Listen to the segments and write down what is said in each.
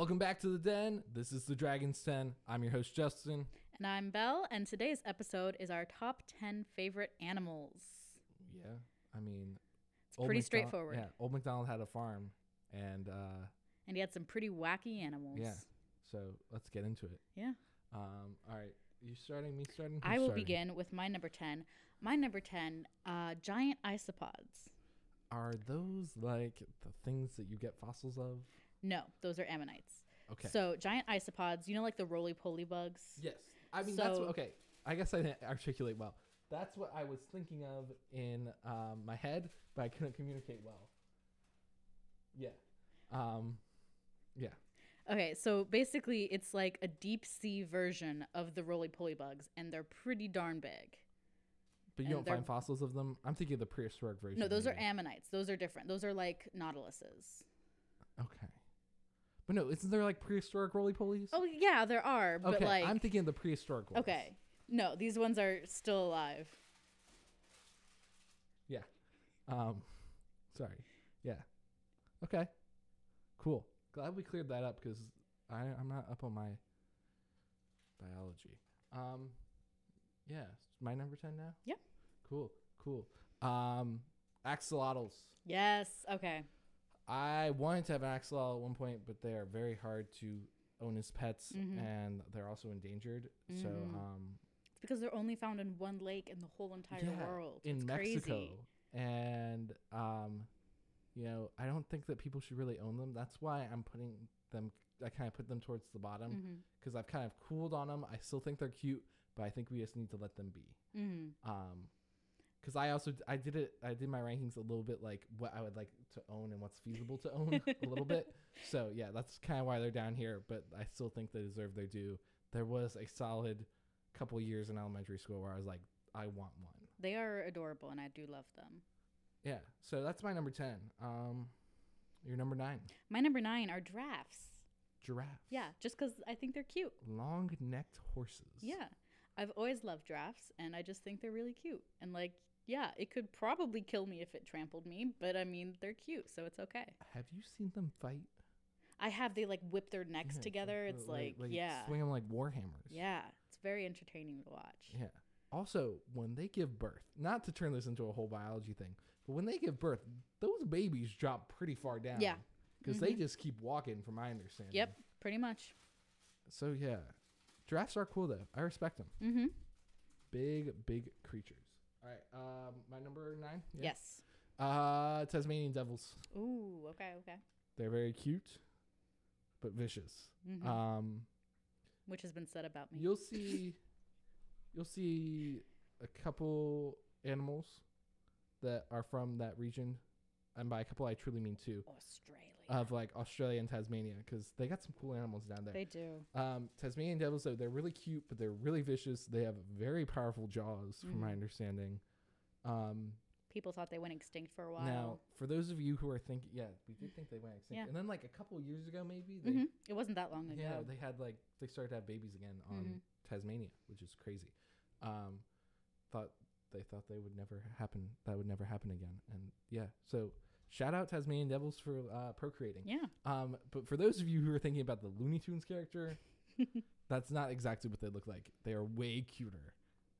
Welcome back to the den. This is the Dragon's Den. I'm your host, Justin. And I'm Belle, and today's episode is our top 10 favorite animals. Yeah, I mean, It's pretty McDonald- straightforward. Yeah, old McDonald had a farm, and uh, And he had some pretty wacky animals. yeah. So let's get into it. Yeah. Um, all right, you starting? Me starting? I will starting? begin with my number 10. My number 10, uh, giant isopods. Are those like the things that you get fossils of? No, those are ammonites. Okay. So giant isopods, you know, like the roly poly bugs? Yes. I mean, that's So- what, okay. I guess I didn't articulate well. That's what I was thinking of in um, my head, but I couldn't communicate well. Yeah. Um, yeah. Okay, so basically, it's like a deep sea version of the roly poly bugs, and they're pretty darn big. But you And don't find fossils of them? I'm thinking of the prehistoric version. No, those are ammonites. Those are different. Those are like nautiluses. But no, isn't there like prehistoric roly polies? Oh, yeah, there are, but okay. like. I'm thinking of the prehistoric ones. Okay. No, these ones are still alive. Yeah. Um, sorry. Yeah. Okay. Cool. Glad we cleared that up because I'm not up on my biology. Um, yeah. My number 10 now? Yeah. Cool. Cool. Um, axolotls. Yes. Okay. I wanted to have an axolotl at one point, but they are very hard to own as pets Mm-hmm. and they're also endangered. So, um, It's because they're only found in one lake in the whole entire yeah, world. in It's Mexico. Crazy. And um, you know, I don't think that people should really own them. That's why I'm putting them. I kind of put them towards the Mm-hmm. bottom because I've kind of cooled on them. I still think they're cute, but I think we just need to let them be. Mm-hmm. Um, because I also I did it. I did my rankings a little bit like what I would like to own and what's feasible to own a little bit. So yeah, that's kind of why they're down here. But I still think they deserve their due. There was a solid couple years in elementary school where I was like, I want one. They are adorable, and I do love them. Yeah. So that's my number 10. Um your number 9. My number nine are giraffes. Giraffes. Yeah, just because I think they're cute. Long-necked horses. Yeah. I've always loved giraffes, and I just think they're really cute. And, like, yeah, it could probably kill me if it trampled me, but I mean, they're cute, so it's okay. Have you seen them fight? I have, they like whip their necks Yeah, together. It's like, yeah. Swing them like war hammers. Yeah. It's very entertaining to watch. Yeah. Also, when they give birth, not to turn this into a whole biology thing, but when they give birth, those babies drop pretty far down. Yeah. Because they just keep walking, from my understanding. Yep, pretty much. So, yeah. Giraffes are cool, though. I respect them. Mm-hmm. Big, big creatures. All right. Um, my number nine? Yeah. Yes. Uh, Tasmanian devils. Ooh, okay, okay. They're very cute, but vicious. Mm-hmm. Um, Which has been said about me. you'll see, you'll see a couple animals that are from that region, and by a couple I truly mean two Australia. Of like Australia and Tasmania because they got some cool animals down there. they do. Um, Tasmanian devils, though, they're really cute, but they're really vicious. They have very powerful jaws, from Mm. my understanding. Um, People thought they went extinct for a while. now, for those of you who are thinking, yeah, we did think they went extinct, Yeah. and then like a couple years ago, maybe they hmm It wasn't that long ago. Yeah, they had like they started to have babies again on Mhm. Tasmania, which is crazy. Um, thought they thought they would never happen. That would never happen again. And yeah, so shout out Tasmanian Devils for uh, procreating. yeah. Um, but for those of you who are thinking about the Looney Tunes character, that's not exactly what they look like. They are way cuter.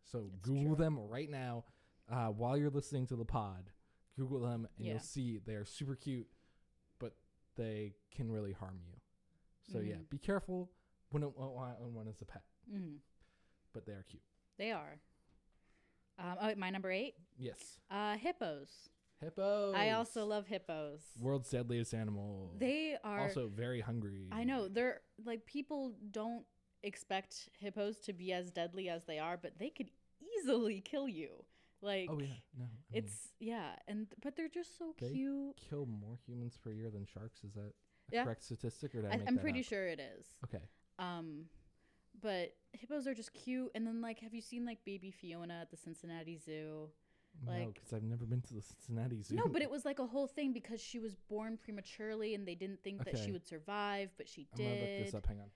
So Google true. them right now uh, while you're listening to the pod. Google them and Yeah. you'll see they are super cute, but they can really harm you. So yeah, Mhm. be careful. Wouldn't own one as a pet, hmm but they are cute. They are. Um, oh, my number eight, Yes, uh, hippos. Hippos. I also love hippos. world's deadliest animal. They are. also very hungry. I know they're like people don't expect hippos to be as deadly as they are, but they could easily kill you. Like Oh yeah, no. I mean, it's yeah, and but they're just so They cute. kill more humans per year than sharks. Is that a Yeah. correct statistic, or did I, I, that pretty up? sure it is. Okay. Um, but hippos are just cute. And then like, have you seen like baby Fiona at the Cincinnati Zoo? No, because I've never been to the Cincinnati Zoo. No, but it was like a whole thing because she was born prematurely and they didn't think that Okay. she would survive, but she I'm gonna look did. this up. Hang on.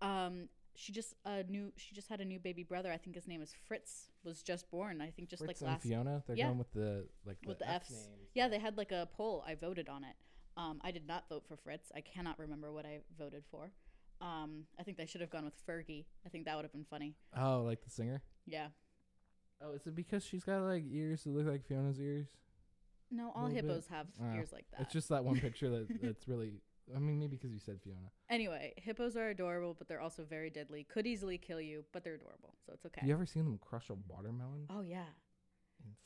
Um, she just a new she just had a new baby brother. I think his name is Fritz. Was just born. I think just Fritz like and last Fiona. They're Yeah. going with the like with the, the F F's. names. Yeah, they had like a poll. I voted on it. Um, I did not vote for Fritz. I cannot remember what I voted for. Um, I think they should have gone with Fergie. I think that would have been funny. Oh, like the singer. Yeah. Oh, is it because she's got like ears that look like Fiona's ears? No, all Little bit. hippos have Oh, ears like that. It's just that one picture that that's really. I mean, maybe because you said Fiona. Anyway, hippos are adorable, but they're also very deadly. Could easily kill you, but they're adorable, so it's okay. Have you ever seen them crush a watermelon? Oh yeah.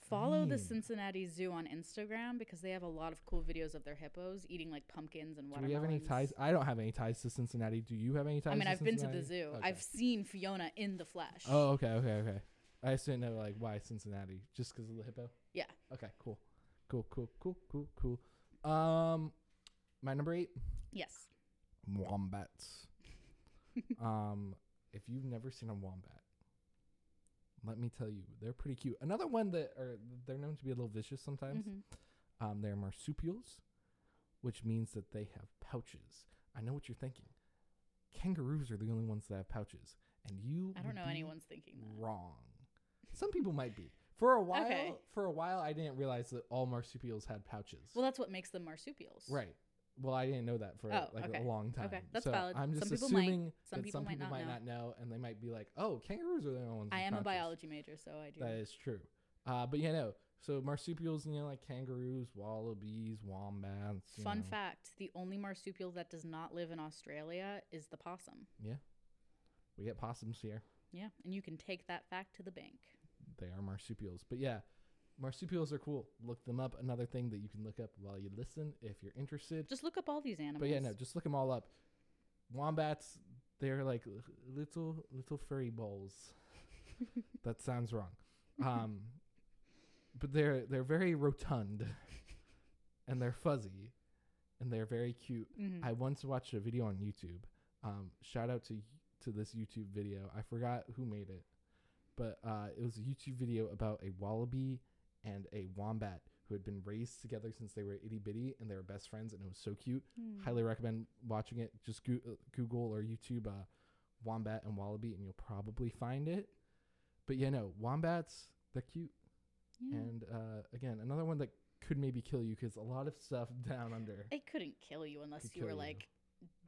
Follow the Insane. Cincinnati Zoo on Instagram because they have a lot of cool videos of their hippos eating like pumpkins and Do watermelons. we have any ties? I don't have any ties to Cincinnati. Do you have any ties? I mean, I've been to the Cincinnati? zoo. Okay. I've seen Fiona in the flesh. Oh, okay, okay, okay. I just didn't know like why Cincinnati, just because of the hippo. Yeah. Okay. Cool. Cool. Cool. Cool. Cool. Cool. Um, my number eight, Yes. wombats. um, if you've never seen a wombat, let me tell you, they're pretty cute. Another one that are they're known to be a little vicious sometimes. Mhm. Um, they're marsupials, which means that they have pouches. I know what you're thinking. Kangaroos are the only ones that have pouches, and you. I don't know anyone's thinking that. wrong. Some people might be. For a while, Okay. for a while, I didn't realize that all marsupials had pouches. Well, that's what makes them marsupials. right. Well, I didn't know that for Oh, like okay. a long time. Okay, that's so valid. I'm just Some people might, assuming some that people some might people not might know. not know, and they might be like, "Oh, kangaroos are the only ones." I with am a pouches." biology major, so I do. That is true. Uh, but yeah, no. So marsupials, you know, like kangaroos, wallabies, wombats. you Fun know. fact: the only marsupial that does not live in Australia is the possum. Yeah. We get possums here. Yeah, and you can take that fact to the bank. They are marsupials. But yeah, marsupials are cool. Look them up. Another thing that you can look up while you listen if you're interested. Just look up all these animals. But yeah, no, just look them all up. Wombats, they're like little little furry balls. that sounds wrong. Um, but they're they're very rotund, and they're fuzzy, and they're very cute. Mhm. I once watched a video on YouTube. Um, shout out to to this YouTube video. I forgot who made it, but uh, it was a YouTube video about a wallaby and a wombat who had been raised together since they were itty bitty, and they were best friends, and it was so cute. Hmm. Highly recommend watching it. Just go- uh, Google or YouTube uh, wombat and wallaby, and you'll probably find it. But yeah, no, wombats they're cute, Yeah. and uh, again, another one that could maybe kill you because a lot of stuff down under. it couldn't kill you unless you were you. like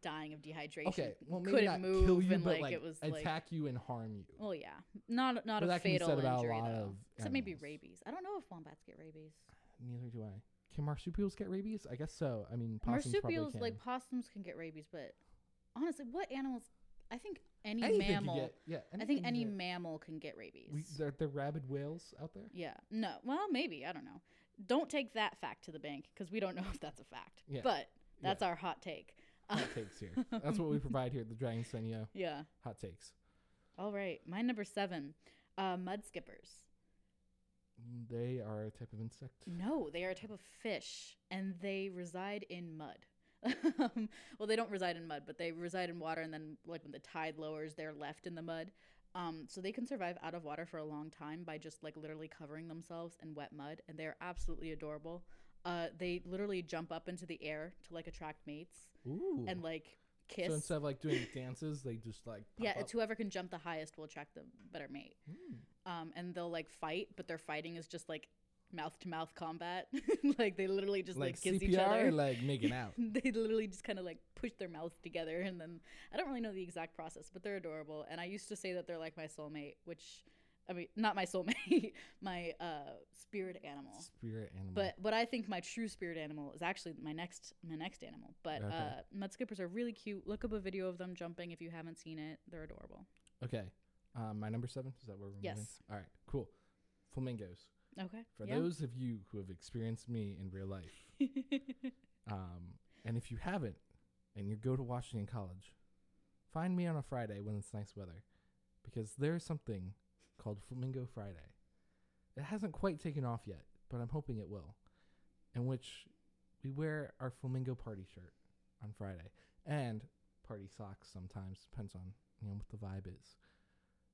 dying of dehydration. Okay, well maybe couldn't not move kill you, and but like, like, it was like attack you and harm you. well, yeah, not not But a that can be fatal a injury lot though. of Except maybe rabies. I don't know if wombats get rabies. Neither do I. Can marsupials get rabies? I guess so. I mean, possums Marsupials, can. like possums, can get rabies, but honestly, what animals? I think any Anything mammal. get- yeah, I think any get- mammal can get rabies. We, there, there are rabid whales out there. yeah. No. Well, maybe. I don't know. Don't take that fact to the bank because we don't know if that's a fact. Yeah. But that's our hot take. Hot takes here. That's what we provide here at the Dragon Senyo. Yeah. Hot takes. All right. My number seven, uh, mud skippers. They are a type of insect. No, they are a type of fish, and they reside in mud. Well, they don't reside in mud, but they reside in water, and then like when the tide lowers, they're left in the mud. Um, so they can survive out of water for a long time by just like literally covering themselves in wet mud, and they're absolutely adorable. Uh, they literally jump up into the air to like attract mates Ooh. and like kiss. so instead of like doing dances, they just like yeah, up. it's whoever can jump the highest will attract the better mate. Mm. Um, and they'll like fight, but their fighting is just like mouth to mouth combat. like they literally just like, like kiss CPR each other. or like making out. they literally just kind of like push their mouths together and then I don't really know the exact process, but they're adorable. And I used to say that they're like my soulmate, which I mean, not my soulmate, my uh, spirit animal. Spirit animal. But what I think my true spirit animal is actually my next my next animal. But Okay. uh, mud skippers are really cute. Look up a video of them jumping if you haven't seen it. They're adorable. okay, um, my number seven is that where we're moving? Yes. All right, cool. Flamingos. Okay. For yeah. those of you who have experienced me in real life, um, and if you haven't, and you go to Washington College, find me on a Friday when it's nice weather, because there's something called Flamingo Friday. It hasn't quite taken off yet, but I'm hoping it will. In which we wear our flamingo party shirt on Friday and party socks sometimes depends on you know what the vibe is.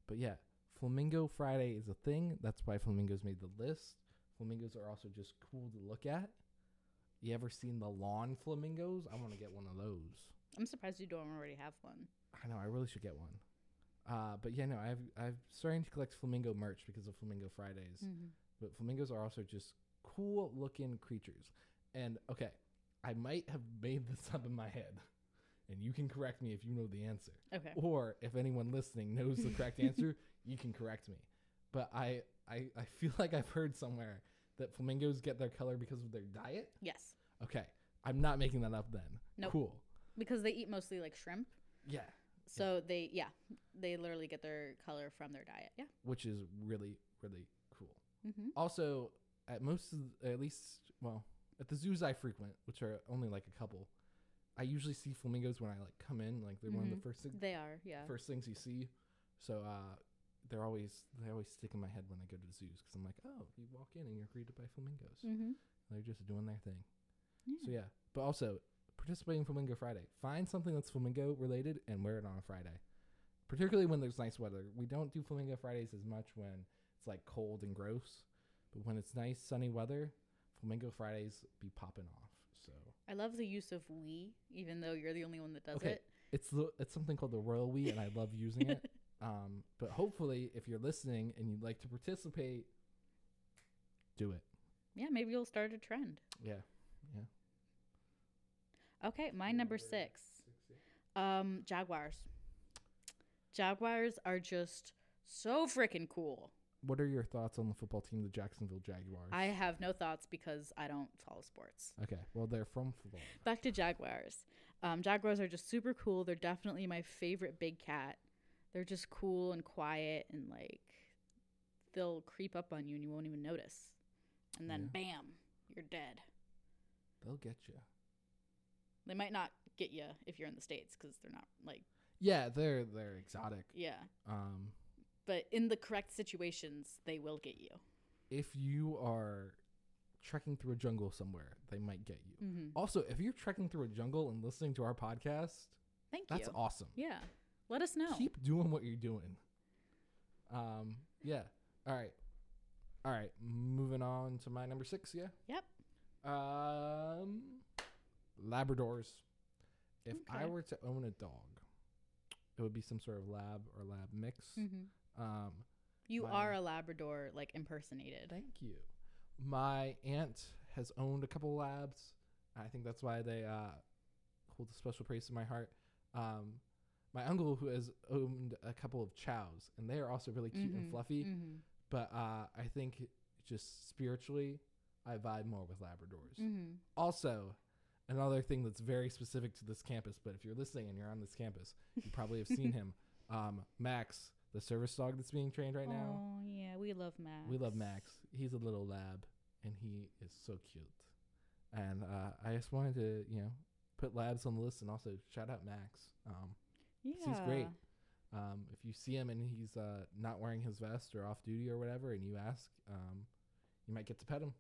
But yeah, Flamingo Friday is a thing. That's why flamingos made the list. Flamingos are also just cool to look at. You ever seen the lawn flamingos? I want to get one of those. I'm surprised you don't already have one. I know I really should get one. Uh, but yeah, no, I've I've starting to collect flamingo merch because of Flamingo Fridays. Mm-hmm. But flamingos are also just cool looking creatures. And okay, I might have made this up in my head, and you can correct me if you know the answer. Okay. Or if anyone listening knows the correct answer, you can correct me. But I, I, I feel like I've heard somewhere that flamingos get their color because of their diet. Yes. Okay, I'm not making that up then. Nope. Cool. Because they eat mostly like shrimp. Yeah, So they yeah, they literally get their color from their diet. Yeah. which is really really cool. Mm-hmm. Also, at most, of the- at least, well, at the zoos I frequent, which are only like a couple, I usually see flamingos when I like come in. Like they're one of the first things. They are. Yeah. first things you see. So uh, they're always they always stick in my head when I go to the zoos because I'm like, oh, you walk in and you're greeted by flamingos. Mm-hmm. They're just doing their thing. Yeah. So yeah, but also participate in Flamingo Friday. Find something that's flamingo related and wear it on a Friday. Particularly when there's nice weather. We don't do Flamingo Fridays as much when it's like cold and gross, but when it's nice sunny weather, Flamingo Fridays be popping off. So I love the use of we, even though you're the only one that does Okay. it. it's the, it's something called the royal we, and I love using it. Um, but hopefully, if you're listening and you'd like to participate, do it. Yeah, maybe you'll start a trend. Yeah, yeah, Okay, my number six. Um, Jaguars. Jaguars are just so freaking cool. What are your thoughts on the football team, the Jacksonville Jaguars? I have no thoughts because I don't follow sports. okay, well they're from Florida. Back to Jaguars. Um, Jaguars are just super cool. They're definitely my favorite big cat. They're just cool and quiet and like they'll creep up on you and you won't even notice. And then bam, you're dead. They'll get you. They might not get you if you're in the states because they're not like Yeah, they're they're exotic. yeah. Um, But in the correct situations, they will get you. if you are trekking through a jungle somewhere, they might get you. Mm-hmm. Also, if you're trekking through a jungle and listening to our podcast, Thank that's you. awesome. Yeah. Let us know. Keep doing what you're doing. Um, yeah. All right. All right. Moving on to my number six. Yeah. Yep. Um, Labradors. If I were to own a dog, it would be some sort of lab or lab mix. Mm-hmm. Um, You My- are a Labrador, like impersonated. Thank you. My aunt has owned a couple labs. I think that's why they uh, hold a special place in my heart. Um, my uncle, who has owned a couple of chows, and they are also really cute and Mhm, fluffy. mhm, But uh, I think just spiritually, I vibe more with Labradors. mhm. Also, another thing that's very specific to this campus, but if you're listening and you're on this campus, you probably have seen him. Um, Max, the service dog that's being trained right now. Oh yeah, we love Max. We love Max. He's a little lab, and he is so cute. And uh, I just wanted to, you know, put labs on the list and also shout out Max. Um, 'cause he's great. Um, if you see him and he's uh, not wearing his vest or off duty or whatever, and you ask, um, you might get to pet him.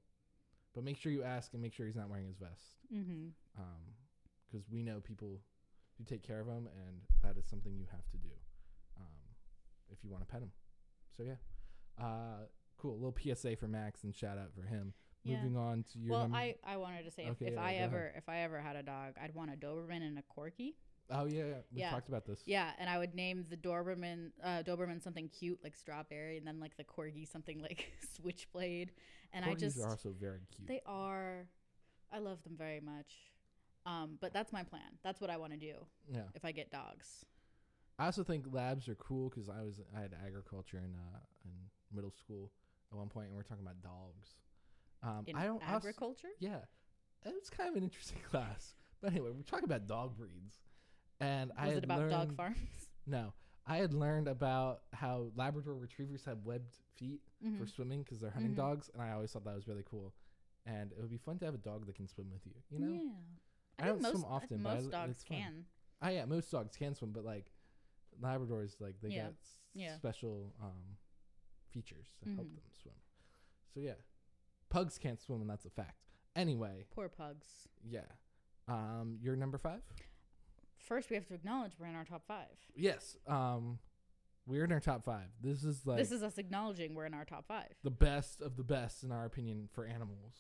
But make sure you ask and make sure he's not wearing his vest, Mm-hmm. because we know people who take care of him, and that is something you have to do um, if you want to pet him. So yeah, uh, cool. A little PSA for Max and shout out for him. Yeah. Moving on to your Well, number. I, I wanted to say if, Okay, if yeah, I go ahead. ever if I ever had a dog, I'd want a Doberman and a Corgi. Oh yeah, yeah, we Yeah. talked about this. Yeah, and I would name the Doberman uh, Doberman something cute like strawberry, and then like the Corgi something like switchblade. And I just are also very cute. they are, I love them very much. Um, but that's my plan. That's what I want to do yeah. if I get dogs. I also think labs are cool because I was I had agriculture in uh, in middle school at one point, and we're talking about dogs. Um, In I don't I also- agriculture. yeah, it was kind of an interesting class. But anyway, we're talking about dog breeds, and I Was it about dog farms? No, I had learned about how Labrador retrievers have webbed feet Mhm. for swimming because they're hunting Mhm. dogs, and I always thought that was really cool. And it would be fun to have a dog that can swim with you. You know? Yeah. I think don't most, swim often, but I most l- dogs it's fun. can. Oh yeah, most dogs can swim, but like Labradors, like they Yeah. got s- Yeah. special um, features to help Mhm. them swim. So yeah, pugs can't swim, and that's a fact. Anyway, Poor pugs. yeah. Um, you're number five. First, we have to acknowledge we're in our top five. Yes. Um, we're in our top five. This is like this is us acknowledging we're in our top five. the best of the best in our opinion for animals.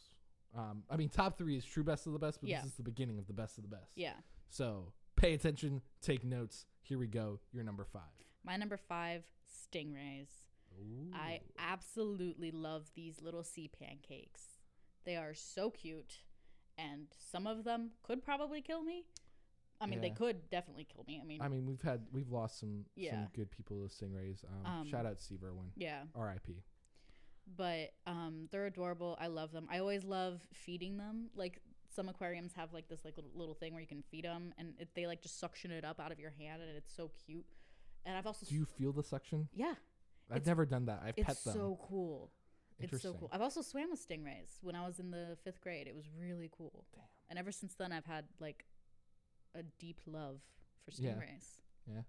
Um, I mean, top three is true best of the best, but Yeah. this is the beginning of the best of the best. Yeah. So pay attention, take notes. Here we go. You're number five. My number five, stingrays. I absolutely love these little sea pancakes. They are so cute. and some of them could probably kill me. I mean, they Yeah. could definitely kill me. I mean, I mean, we've had we've lost some Yeah. some good people to stingrays. Um, Um, shout out Steve Irwin, yeah, R.I.P. but um, they're adorable. I love them. I always love feeding them. Like some aquariums have like this like little, little thing where you can feed them, and it, they like just suction it up out of your hand, and it's so cute. And I've also Do you feel the suction? yeah, I've It's- never done that. I've it's pet them. so cool. It's Interesting. so cool. I've also swam with stingrays when I was in the fifth grade. It was really cool. Damn. And ever since then, I've had like a deep love for stingrays. Yeah. stingrays.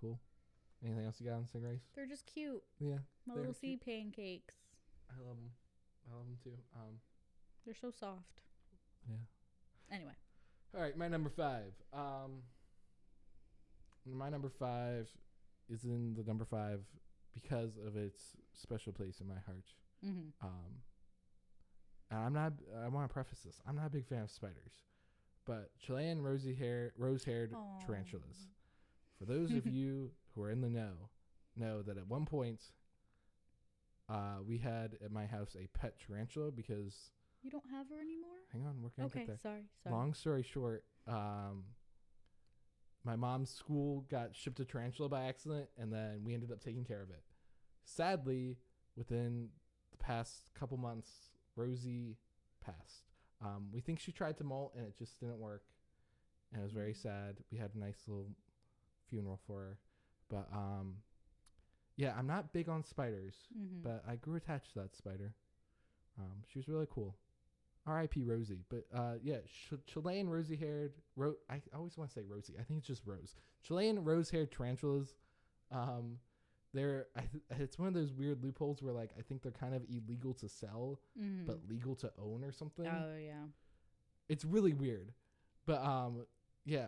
Cool. Anything else you got on stingrays? They're just cute, Yeah, my little cute. sea pancakes. I love them. I love them too. Um, They're so soft. yeah. Anyway, All right, my number five. Um, my number five is in the number five because of its special place in my heart. mm-hmm. Um, and I'm not. I want to preface this. I'm not a big fan of spiders, but Chilean rosy hair, rose-haired tarantulas. For those of you who are in the know, know that at one point, uh, we had at my house a pet tarantula because. you don't have her anymore. Hang on, we're gonna Okay, get there. sorry, sorry. Long story short, um, my mom's school got shipped a tarantula by accident, and then we ended up taking care of it. Sadly, within the past couple months, Rosie passed. Um, we think she tried to molt, and it just didn't work, and it was very sad. We had a nice little funeral for her, but um, yeah, I'm not big on spiders, mm-hmm. but I grew attached to that spider. Um, she was really cool. R.I.P. Rosie. But uh, yeah, Ch- Chilean rosy haired. Ro- I always want to say Rosie. I think it's just Rose. Chilean rose haired tarantulas. Um, they're. I th- it's one of those weird loopholes where like I think they're kind of illegal to sell, mm-hmm. but legal to own or something. oh yeah. It's really weird. But um, yeah,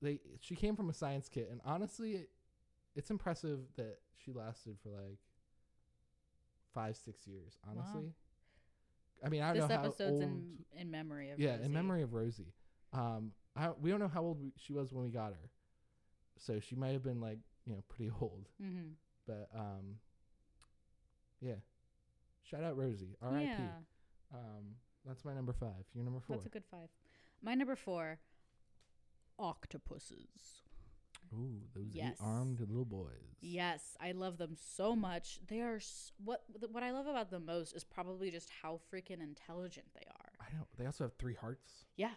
they. She came from a science kit, and honestly, it, it's impressive that she lasted for like five six years. Wow. Honestly. I mean, I don't this know how episode's old. in in memory of yeah, Rosie. in memory of Rosie. Um, I, we don't know how old we, she was when we got her, so she might have been like you know pretty old. Mm-hmm. But um, yeah, shout out Rosie. R.I.P. Yeah, Um, that's my number five. Your number four. that's a good five. My number four, octopuses. Ooh, those Yes. eight-armed little boys. Yes, I love them so much. They are s- what what I love about them most is probably just how freaking intelligent they are. I know. They also have three hearts. Yeah,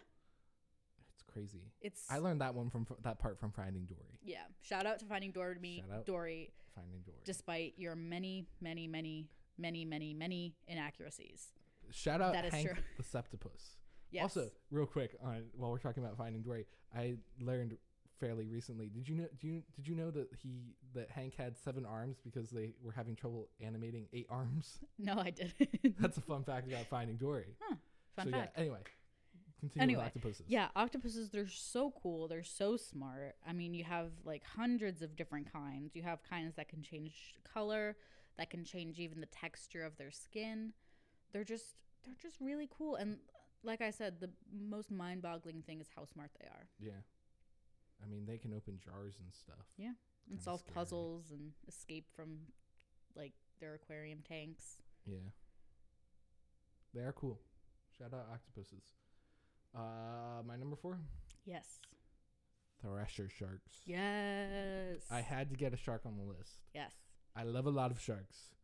crazy. it's I learned that one from f- that part from Finding Dory. yeah. Shout out to Finding Dory, Shout out. Dory, Finding Dory. despite your many, many, many, many, many, many inaccuracies. shout out that is Hank true. the Septopus. Yes. Also, real quick, on while we're talking about Finding Dory, I learned fairly recently. Did you know? Do you did you know that he that Hank had seven arms because they were having trouble animating eight arms? no, I didn't. That's a fun fact about Finding Dory. Fun so fact. yeah. Anyway, continue Anyway, with octopuses. Yeah, octopuses, they're so cool. They're so smart. I mean, you have like hundreds of different kinds. You have kinds that can change color, that can change even the texture of their skin. They're just they're just really cool. And like I said, the most mind-boggling thing is how smart they are. Yeah. I mean, they can open jars and stuff. Yeah. And solve scary. puzzles and escape from like their aquarium tanks. Yeah. They are cool. Shout out octopuses. Uh, my number four, Yes. thresher sharks. Yes. I had to get a shark on the list. Yes. I love a lot of sharks,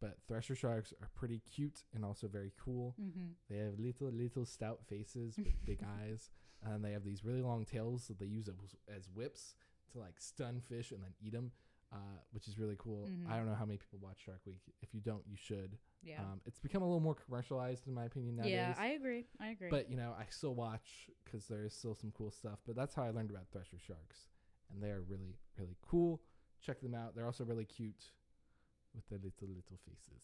but thresher sharks are pretty cute and also very cool. Mm-hmm. They have little, little stout faces with big eyes, and they have these really long tails that they use as, as whips to like stun fish and then eat them, uh, which is really cool. Mhm. I don't know how many people watch Shark Week. If you don't, you should. Yeah. Um, it's become a little more commercialized, in my opinion, nowadays. yeah, I agree. I agree. But you know, I still watch because there is still some cool stuff. But that's how I learned about thresher sharks, and they are really, really cool. Check them out. They're also really cute with their little, little faces,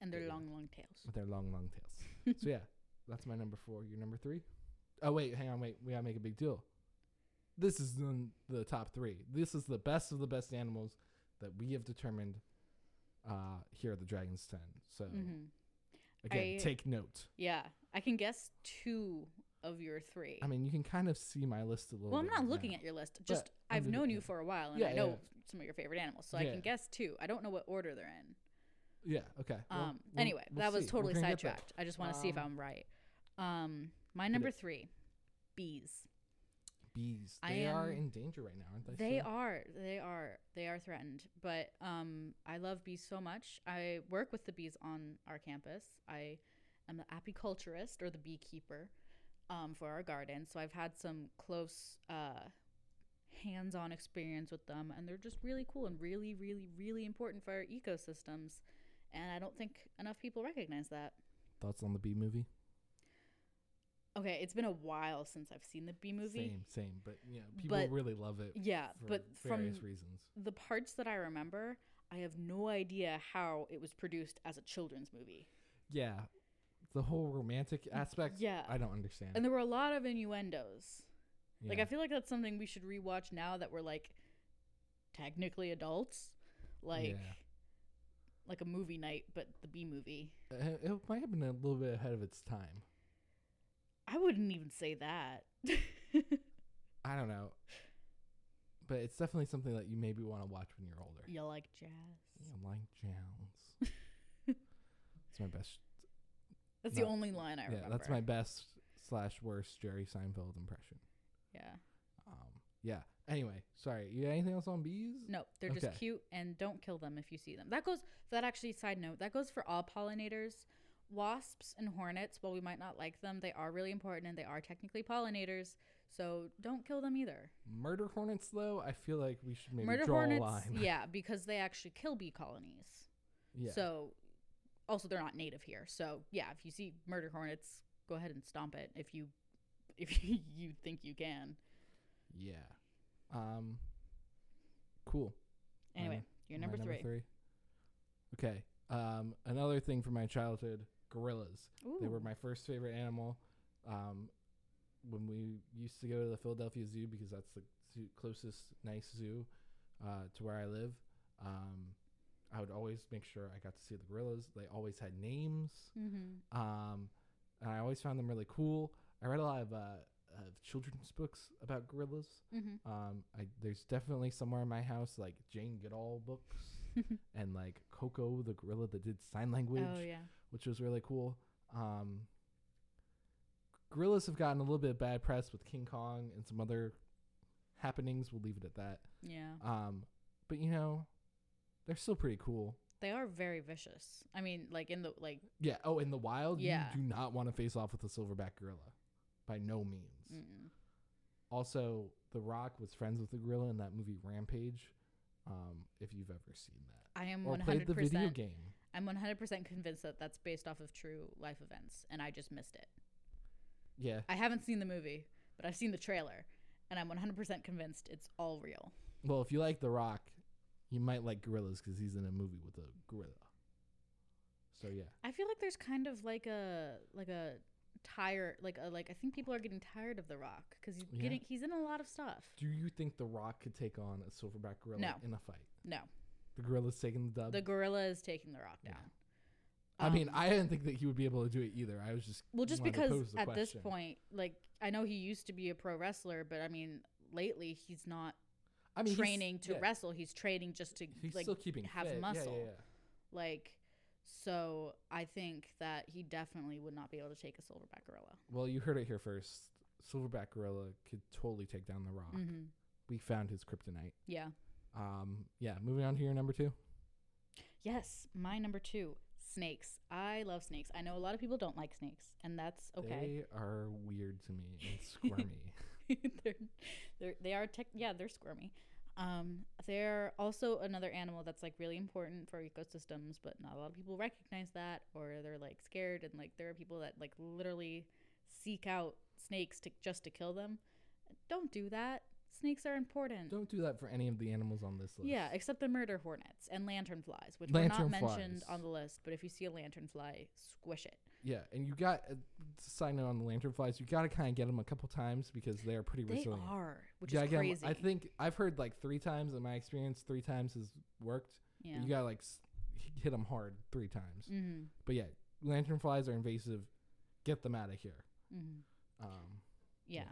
and their yeah. long, long tails. with their long, long tails. so yeah, that's my number four. Your number three? Oh wait, hang on, wait. We gotta make a big deal. This is the, the top three. This is the best of the best animals that we have determined uh, here at the Dragon's Den. So hmm again, I- take note. Yeah, I can guess two of your three. I mean, you can kind of see my list a little. well, I'm not looking now. at your list. Just I'm I've known yeah. you for a while, and Yeah, I know yeah. some of your favorite animals, so I can guess two. I don't know what order they're in. Yeah. Okay. well, Um. we'll- anyway, we'll that was see. Totally gonna get there. sidetracked. I just want to see if Um, I'm right. Um. My number three, bees. Bees. They are in danger right now, aren't they? They are. They are. They are threatened. But um, I love bees so much. I work with the bees on our campus. I am the apiculturist or the beekeeper um, for our garden. So I've had some close uh, hands-on experience with them, and they're just really cool and really, really, really important for our ecosystems. And I don't think enough people recognize that. Thoughts on the bee movie? Okay, it's been a while since I've seen the B movie. Same, same. But yeah, people But- really love it. Yeah, but from various reasons. the parts that I remember, I have no idea how it was produced as a children's movie. Yeah, the whole romantic aspect. Yeah. I don't understand. And there were a lot of innuendos. Like I feel like that's something we should rewatch now that we're like technically adults. Like Yeah. like a movie night, but the B movie. Uh, it might have been a little bit ahead of its time. I wouldn't even say that. I don't know, but it's definitely something that you maybe want to watch when you're older. you like jazz. You like jams. it's my best. That's the only line I yeah, remember. that's my best slash worst Jerry Seinfeld impression. Yeah. Um, yeah. Anyway, sorry. You got anything else on bees? No, they're Okay. just cute and don't kill them if you see them. That goes that actually side note, that goes for all pollinators. Wasps and hornets, while we might not like them, they are really important and they are technically pollinators. So don't kill them either. Murder hornets, though, I feel like we should maybe Murder draw hornets, a line. yeah, because they actually kill bee colonies. yeah. So also they're not native here. So yeah, if you see murder hornets, go ahead and stomp it if you if you, think you can. yeah. Um. Cool. Anyway, Mine- you're my number, three. Okay. Um. Another thing from my childhood: gorillas. They were my first favorite animal. Um, when we used to go to the Philadelphia Zoo because that's the zoo, closest nice zoo uh, to where I live. Um, I would always make sure I got to see the gorillas. They always had names. Mm-hmm. Um, and I always found them really cool. I read a lot of, uh, of children's books about gorillas. Mm-hmm. Um, I, there's definitely somewhere in my house like Jane Goodall books and like Koko the gorilla that did sign language Oh yeah. which was really cool. Um, gorillas have gotten a little bit bad press with King Kong and some other happenings. We'll leave it at that. Yeah. Um, but you know, they're still pretty cool. They are very vicious. I mean, like in the like Yeah. Oh, in the wild, Yeah. you do not want to face off with a silverback gorilla, by no means. mm-mm. Also, The Rock was friends with the gorilla in that movie Rampage. Um, if you've ever seen that I am or one played hundred the video percent. game. I'm one hundred percent convinced that that's based off of true life events, and I just missed it. Yeah. I haven't seen the movie, but I've seen the trailer, and I'm one hundred percent convinced it's all real. Well, if you like The Rock, you might like gorillas because he's in a movie with a gorilla. So yeah. I feel like there's kind of like a like a tire like a like I think people are getting tired of The Rock because he's Yeah. getting he's in a lot of stuff. Do you think The Rock could take on a silverback gorilla No. in a fight? No, The gorilla's taking the dub. the gorilla is taking The Rock Yeah. down. I mean, Um, I didn't think that he would be able to do it either. I was just Well, just because at this point, like I know he used to be a pro wrestler, but I mean, lately he's not I mean, training to yeah, wrestle. He's training just to He's like still keeping have fit. Yeah, muscle. Yeah, yeah. like. So I think that he definitely would not be able to take a silverback gorilla. Well, you heard it here first. Silverback gorilla could totally take down the Rock. hmm We found his kryptonite. Yeah. Um, yeah. Moving on to your number two. Yes, my number two, snakes. I love snakes. I know a lot of people don't like snakes, and that's okay. They are weird to me and squirmy. they're, they're they are tech. Yeah, they're squirmy. Um, they're also another animal that's like really important for ecosystems, but not a lot of people recognize that, or they're like scared, and like there are people that like literally seek out snakes to just to kill them. Don't do that. Snakes are important. Don't do that for any of the animals on this list. Yeah, except the murder hornets and lanternflies, which were not mentioned on the list. But if you see a lanternfly, squish it. Yeah, and you got uh, note on the lanternflies. You got to kind of get them a couple times because they are pretty They resilient. are, which is gotta crazy. I think I've heard like three times in my experience. Three times has worked. yeah. You gotta like s- hit them hard three times. mm-hmm. But yeah, lanternflies are invasive. Get them out of here. Mm-hmm. Um, Yeah.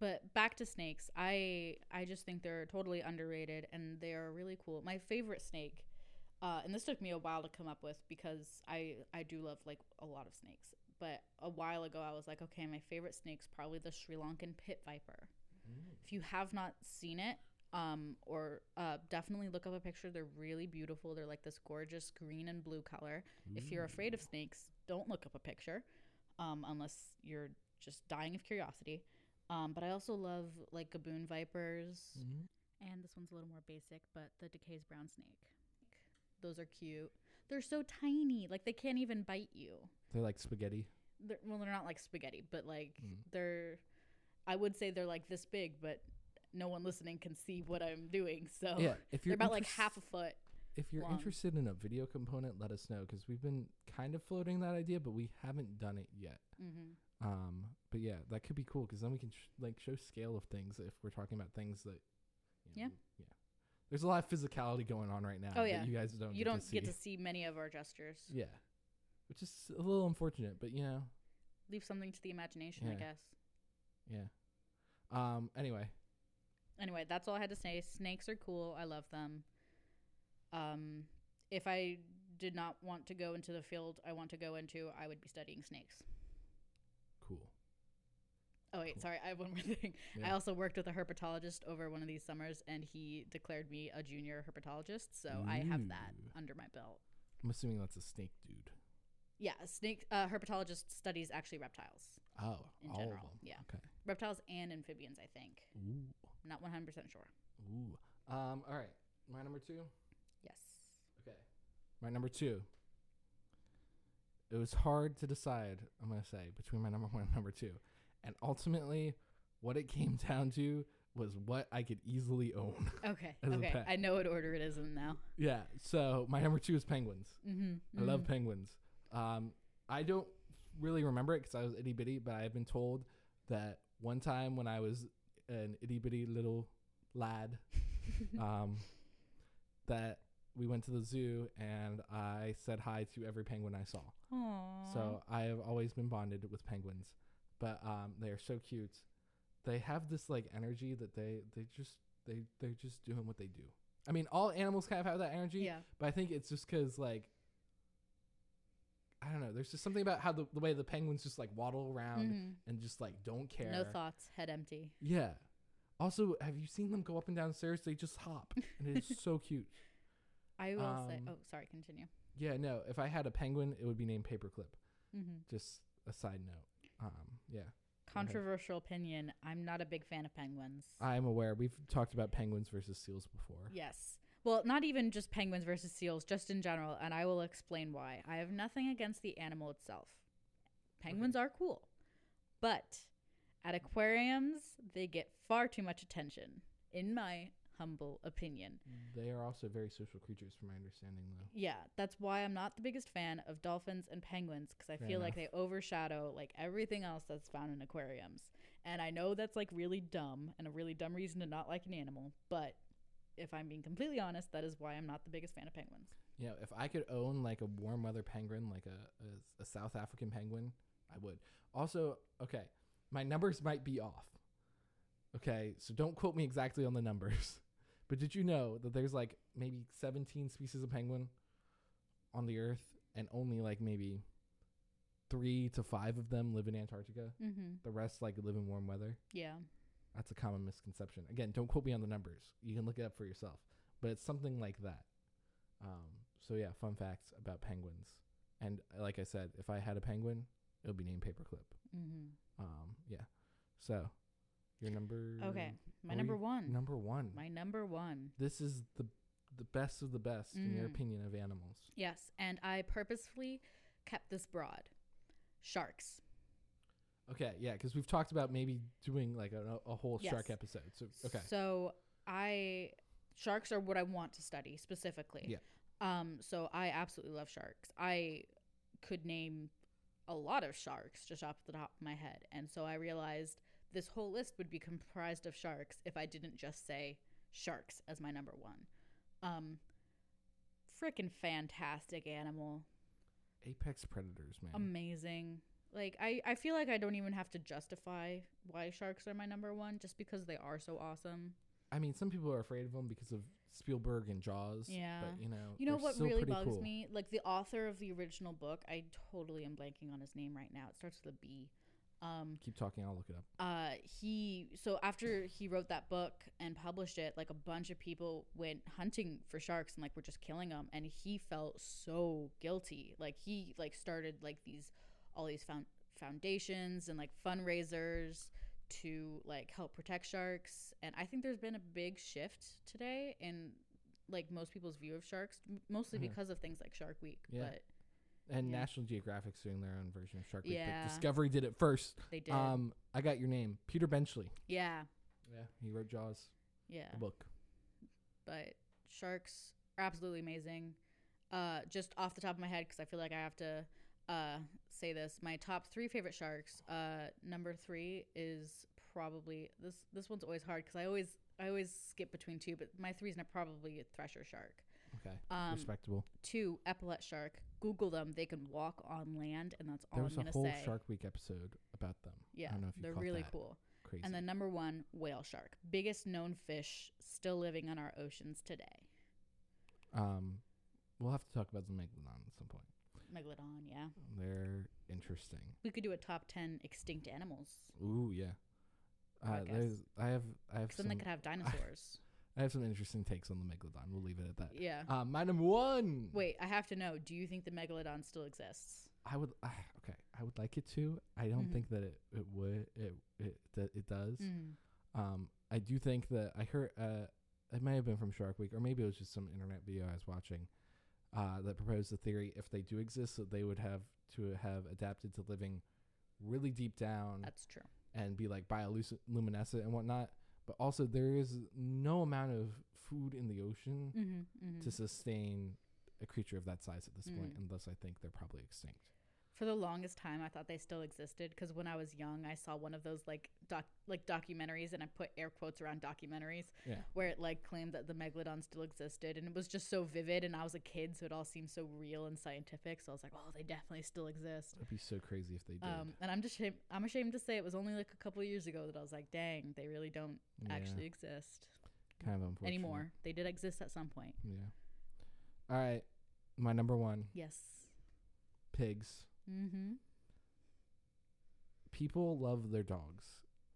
But back to snakes. I I just think they're totally underrated and they are really cool. My favorite snake, uh, and this took me a while to come up with because I I do love like a lot of snakes. but a while ago I was like, okay, my favorite snake's probably the Sri Lankan pit viper. If you have not seen it, um, or uh, definitely look up a picture. They're really beautiful. They're like this gorgeous green and blue color. If you're afraid of snakes, don't look up a picture, um, unless you're just dying of curiosity. Um, but I also love like gaboon vipers, Mhm. and this one's a little more basic, but the DeKay's brown snake. Those are cute. They're so tiny, like they can't even bite you. They're like spaghetti. They're, well, they're not like spaghetti, but like Mm. they're. I would say they're like this big, but no one listening can see what I'm doing. So yeah, if they're you're about like half a foot. If you're long. interested in a video component, let us know because we've been kind of floating that idea, but we haven't done it yet. hmm Um, but yeah, that could be cool because then we can sh- like show scale of things if we're talking about things that. You know, Yeah. we- Yeah. There's a lot of physicality going on right now. Oh, that yeah. You guys don't. You get don't to get to see many of our gestures. Yeah. Which is a little unfortunate, but you know, Leave something to the imagination, I guess. yeah. Um. Anyway, Anyway, that's all I had to say. Snakes are cool. I love them. Um, if I did not want to go into the field I want to go into, I would be studying snakes. Oh wait, Cool. sorry. I have one more thing. I also worked with a herpetologist over one of these summers, and he declared me a junior herpetologist. So I have that under my belt. I'm assuming that's a snake dude. Yeah, snake uh, herpetologist studies actually reptiles Oh, in general. Yeah, Okay. reptiles and amphibians. I think. Ooh. Not one hundred percent sure. Ooh. Um. All right. My number two. Yes. Okay. My number two. It was hard to decide, I'm going to say, between my number one and number two. And ultimately, what it came down to was what I could easily own. Okay. Okay. I know what order it is in now. yeah. So my number two is penguins. Mm-hmm. I love penguins. Um, I don't really remember it because I was itty bitty, but I have been told that one time when I was an itty bitty little lad, um, that we went to the zoo and I said hi to every penguin I saw. Aww. So I have always been bonded with penguins, but um, they are so cute. They have this like energy that they they just they they're just doing what they do. I mean, all animals kind of have that energy, yeah. but I think it's just because like I don't know. There's just something about how the, the way the penguins just like waddle around Mhm. and just like don't care. No thoughts, head empty. Yeah. Also, have you seen them go up and down stairs? They just hop, and it is so cute. I will say. Um, Oh, sorry. Continue. Yeah, no. If I had a penguin, it would be named Paperclip. Mm-hmm. Just a side note. Um, yeah. Controversial opinion. I'm not a big fan of penguins. I'm aware. We've talked about penguins versus seals before. Yes. Well, not even just penguins versus seals, just in general, and I will explain why. I have nothing against the animal itself. Penguins are cool. But at aquariums, they get far too much attention, in my humble opinion. They are also very social creatures, from my understanding, though. Yeah, that's why I'm not the biggest fan of dolphins and penguins because I Fair feel like they overshadow like everything else that's found in aquariums. And I know that's like really dumb and a really dumb reason to not like an animal, but if I'm being completely honest, that is why I'm not the biggest fan of penguins. Yeah, if I could own like a warm weather penguin, like a, a, a South African penguin, I would. Also, okay, my numbers might be off. Okay, so don't quote me exactly on the numbers. But did you know that there's like maybe 17 species of penguin on the earth and only like maybe 3 to 5 of them live in Antarctica? Mm-hmm. The rest like live in warm weather. Yeah. That's a common misconception. Again, don't quote me on the numbers. You can look it up for yourself. But it's something like that. Um, so yeah, fun facts about penguins. And uh, like I said, if I had a penguin, it would be named Paperclip. Mm-hmm. Um, yeah. So your number. Okay, my number we- one. Number one. my number one. this is the the best of the best in your Mm. opinion of animals. Yes, and I purposefully kept this broad. Sharks. Okay, yeah, because we've talked about maybe doing like a, a whole shark episode. So okay, So I sharks are what I want to study specifically. Yeah. Um. So I absolutely love sharks. I could name a lot of sharks just off the top of my head, and so I realized this whole list would be comprised of sharks if I didn't just say sharks as my number one. Um. Freaking fantastic animal. apex predators, man. amazing. Like I, I feel like I don't even have to justify why sharks are my number one just because they are so awesome. I mean, some people are afraid of them because of Spielberg and Jaws. Yeah. But you know, You know what really bugs cool. me? Like the author of the original book, I totally am blanking on his name right now. It starts with a B. Um, Keep talking. I'll look it up. uh, he so after he wrote that book and published it, like a bunch of people went hunting for sharks and like were just killing them, and he felt so guilty. Like he like started like these all these found foundations and like fundraisers to like help protect sharks and i think there's been a big shift today in like most people's view of sharks mostly Mhm. because of things like shark week Yeah. but And Yeah. National Geographic's doing their own version of Shark Week. Yeah. But Discovery did it first. they did Um, I got your name, Peter Benchley. yeah Yeah, he wrote Jaws, yeah the book. but sharks are absolutely amazing. Uh, just off the top of my head, because I feel like I have to uh, say this, my top three favorite sharks. Uh, number three is probably this. This one's always hard because I always I always skip between two, but my three is not probably a thresher shark. Okay, Um, respectable. two epaulet shark. Google them; they can walk on land, and that's all There I'm going was a whole. Shark Week episode about them. yeah, I don't know if you they're really that. cool. Crazy. And the number one, whale shark, biggest known fish still living on our oceans today. um, we'll have to talk about the megalodon at some point. Megalodon, yeah. They're interesting. We could do a top ten extinct animals. Ooh, yeah. Uh, there's, I have, I have 'Cause then they could have dinosaurs. I have some interesting takes on the megalodon. We'll leave it at that. yeah. Uh, my number one. Wait, I have to know. Do you think the megalodon still exists? I would. Uh, okay, I would like it to. I don't Mhm. think that it, it would. It it that it does. Mm. Um, I do think that I heard. Uh, it may have been from Shark Week, or maybe it was just some internet video I was watching. Uh, that proposed the theory if they do exist, that they would have to have adapted to living really deep down That's true. and be like bioluminescent and whatnot. But also, there is no amount of food in the ocean Mm-hmm, mm-hmm. to sustain a creature of that size at this point, Mm. and thus I think they're probably extinct. For the longest time, I thought they still existed because when I was young, I saw one of those like doc like documentaries, and I put air quotes around documentaries, Yeah. where it like claimed that the megalodon still existed, and it was just so vivid, and I was a kid, so it all seemed so real and scientific. So I was like, oh, they definitely still exist. It'd be so crazy if they did. Um, and I'm just shame- I'm ashamed to say it was only like a couple of years ago that I was like, dang, they really don't Yeah, actually exist kind of unfortunate anymore. They did exist at some point. Yeah. All right, my number one, Yes. pigs. Mm-hmm. People love their dogs,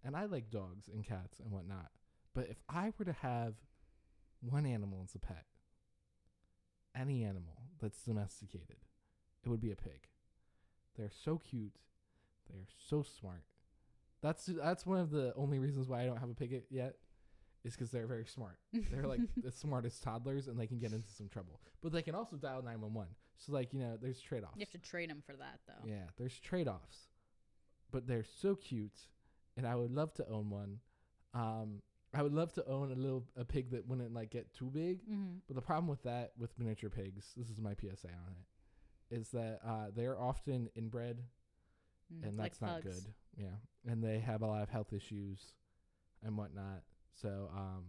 and I like dogs and cats and whatnot. But if I were to have one animal as a pet, any animal that's domesticated, it would be a pig. They're so cute. They are so smart. That's that's one of the only reasons why I don't have a pig yet, is because they're very smart. They're like the smartest toddlers, and they can get into some trouble. But they can also dial nine one one. So like you know, there's trade offs. You have to train them for that, though. Yeah, there's trade offs, but they're so cute, and I would love to own one. Um, I would love to own a little a pig that wouldn't like get too big. Mm-hmm. But the problem with that with miniature pigs, this is my PSA on it, is that uh, they're often inbred, and that's not good. Yeah, and they have a lot of health issues and whatnot. So um,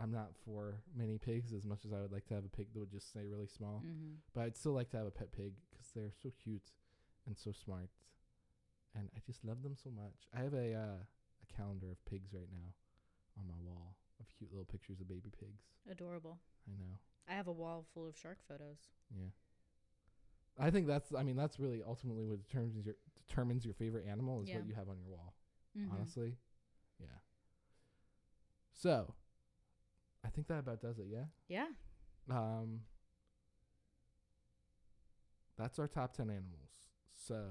I'm not for mini pigs as much as I would like to have a pig that would just stay really small. Mm-hmm. But I'd still like to have a pet pig because they're so cute and so smart, and I just love them so much. I have a uh, a calendar of pigs right now on my wall of cute little pictures of baby pigs. Adorable. I know. I have a wall full of shark photos. Yeah. I think that's. I mean, that's really ultimately what determines your determines your favorite animal is Yeah. what you have on your wall. Mhm. Honestly, yeah. So, I think that about does it. Yeah. Yeah. Um, that's our top 10 animals. So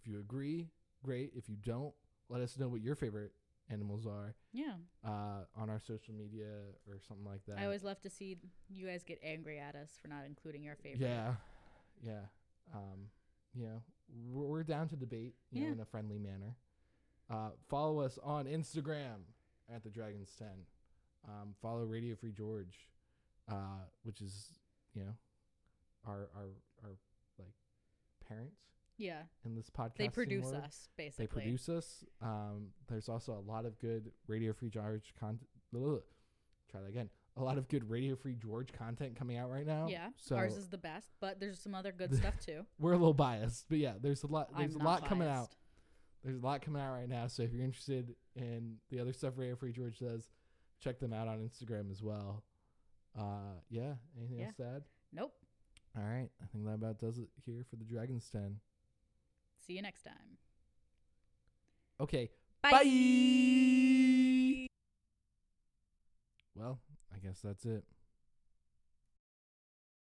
if you agree, great. If you don't, let us know what your favorite animals are Yeah. uh, on our social media or something like that. I always love to see you guys get angry at us for not including your favorite. Yeah. Yeah. Um, you know, we're, we're down to debate you know, Yeah. in a friendly manner. Uh, follow us on Instagram at the Dragons 10. Um, follow Radio Free George, uh, which is, you know, our, our, our like parents Yeah. in this podcast. They produce us, basically. They produce us. Um, there's also a lot of good Radio Free George content. Try that again. A lot of good Radio Free George content coming out right now. Yeah. So Ours is the best, but there's some other good stuff too. we're a little biased, but yeah, there's a lot. There's I'm a lot coming out. There's a lot coming out right now. So if you're interested in the other stuff Radio Free George does, check them out on Instagram as well. Uh, yeah. Anything Yeah. else to add? Nope. All right. I think that about does it here for the Dragon's Ten. See you next time. Okay. Bye. Bye. Well, I guess that's it.